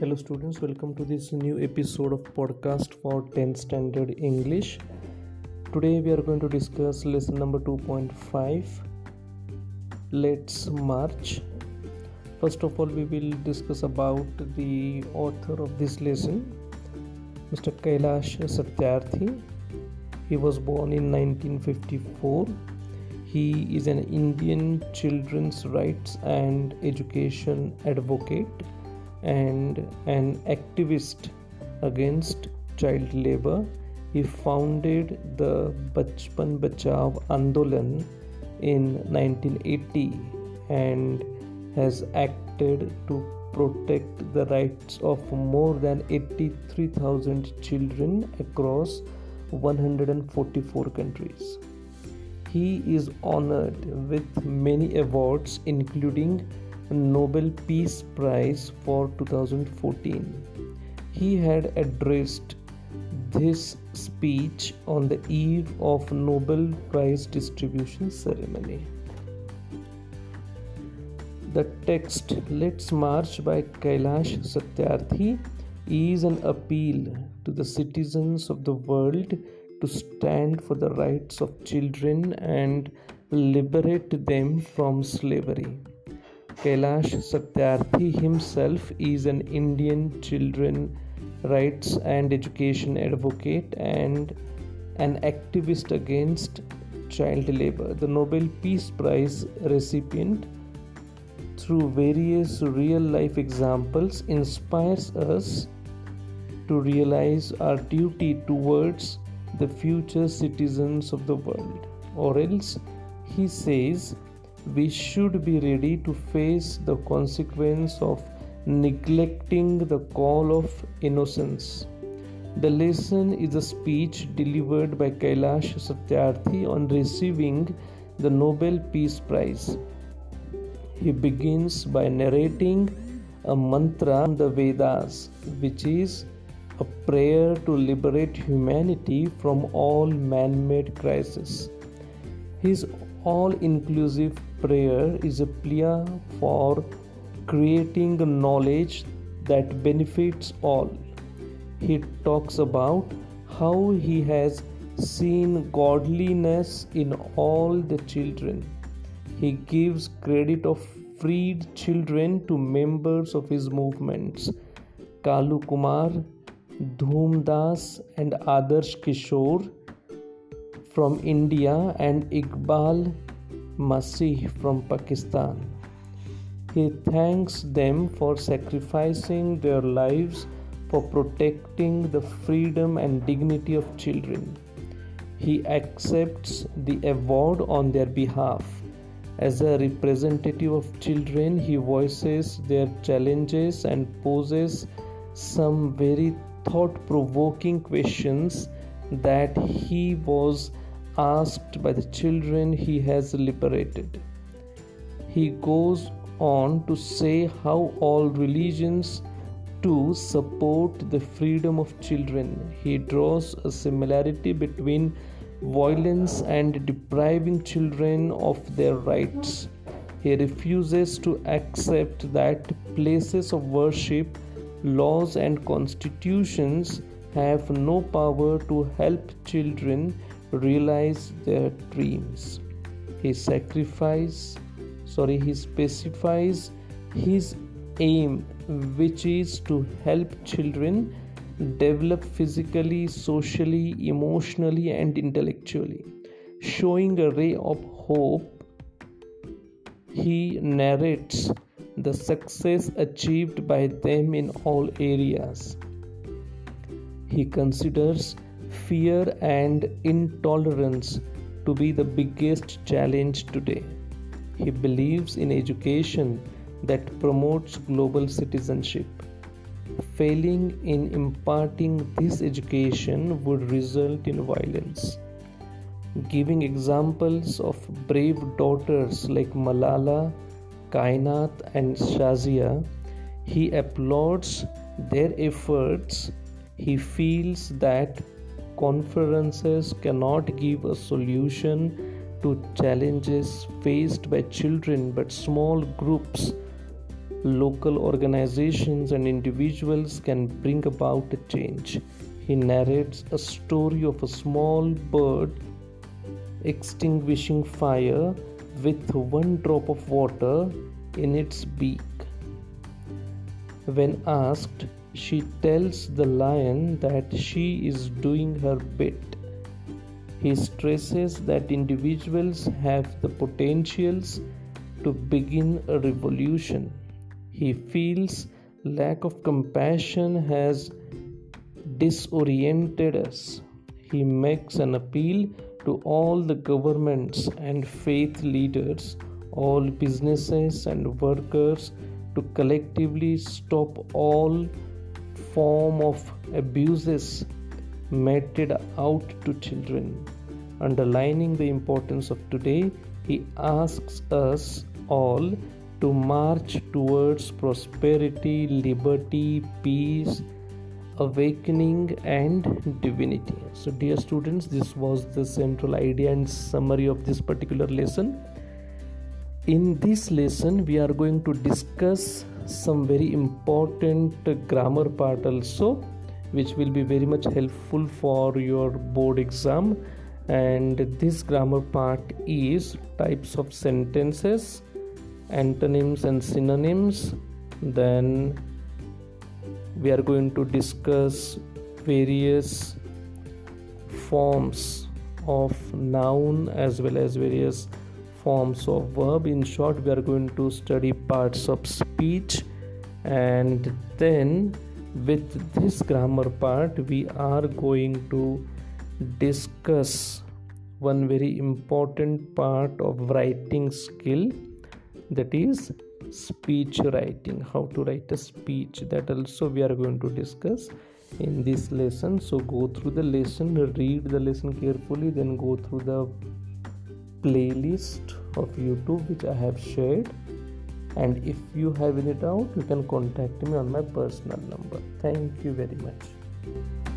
Hello, students. Welcome to this new episode of podcast for 10th standard English. Today, we are going to discuss lesson number 2.5. Let's march. First of all, we will discuss about the author of this lesson, Mr. Kailash Satyarthi. He was born in 1954. He is an Indian children's rights and education advocate and an activist against child labor. He founded the Bachpan Bachao Andolan in 1980 and has acted to protect the rights of more than 83,000 children across 144 countries. He is honored with many awards, including Nobel Peace Prize for 2014. He had addressed this speech on the eve of Nobel Prize distribution ceremony. The text Let's March by Kailash Satyarthi is an appeal to the citizens of the world to stand for the rights of children and liberate them from slavery. Kailash Satyarthi himself is an Indian children rights and education advocate and an activist against child labor. The Nobel Peace Prize recipient through various real life examples inspires us to realize our duty towards the future citizens of the world. Or else, he says, we should be ready to face the consequence of neglecting the call of innocence. The lesson is a speech delivered by Kailash Satyarthi on receiving the Nobel Peace Prize. He begins by narrating a mantra from the Vedas, which is a prayer to liberate humanity from all man made crises. His all inclusive prayer is a plea for creating knowledge that benefits all. He talks about how he has seen godliness in all the children he gives credit of freed children to members of his movements. Kalu Kumar, Dhoom Das, and Adarsh Kishore from India and Iqbal Masih from Pakistan. He thanks them for sacrificing their lives for protecting the freedom and dignity of children. He accepts the award on their behalf as a representative of children, he voices their challenges and poses some very thought provoking questions that he was asked by the children he has liberated. He goes on to say how all religions to support the freedom of children. He draws a similarity between violence and depriving children of their rights. He refuses to accept that places of worship, laws, and constitutions have no power to help children realize their dreams. He sacrifices, sorry, he specifies his aim, which is to help children develop physically, socially, emotionally, and intellectually. Showing a ray of hope, he narrates the success achieved by them in all areas. He considers fear and intolerance to be the biggest challenge today. He believes in education that promotes global citizenship failing in imparting this education would result in violence. Giving examples of brave daughters like Malala, Kainat, and Shazia, he applauds their efforts. He feels that conferences cannot give a solution to challenges faced by children, but small groups local organizations and individuals can bring about a change. He narrates a story of a small bird extinguishing fire with one drop of water in its beak. When asked, she tells the lion that she is doing her bit. He stresses that individuals have the potentials to begin a revolution. He feels lack of compassion has disoriented us. He makes an appeal to all the governments and faith leaders, all businesses and workers to collectively stop all form of abuses meted out to children. Underlining the importance of today, he asks us all to march towards prosperity, liberty, peace, awakening, and divinity. So, dear students, this was the central idea and summary of this particular lesson. In this lesson, we are going to discuss some very important grammar part also, which will be very much helpful for your board exam. And this grammar part is types of sentences antonyms and synonyms then we are going to discuss various forms of noun as well as various forms of verb. In short we are going to study parts of speech. And then with this grammar part we are going to discuss one very important part of writing skill that is speech writing how to write a speech. That also we are going to discuss in this lesson. So go through the lesson read the lesson carefully then go through the playlist of youtube which i have shared. And if you have any doubt you can contact me on my personal number. Thank you very much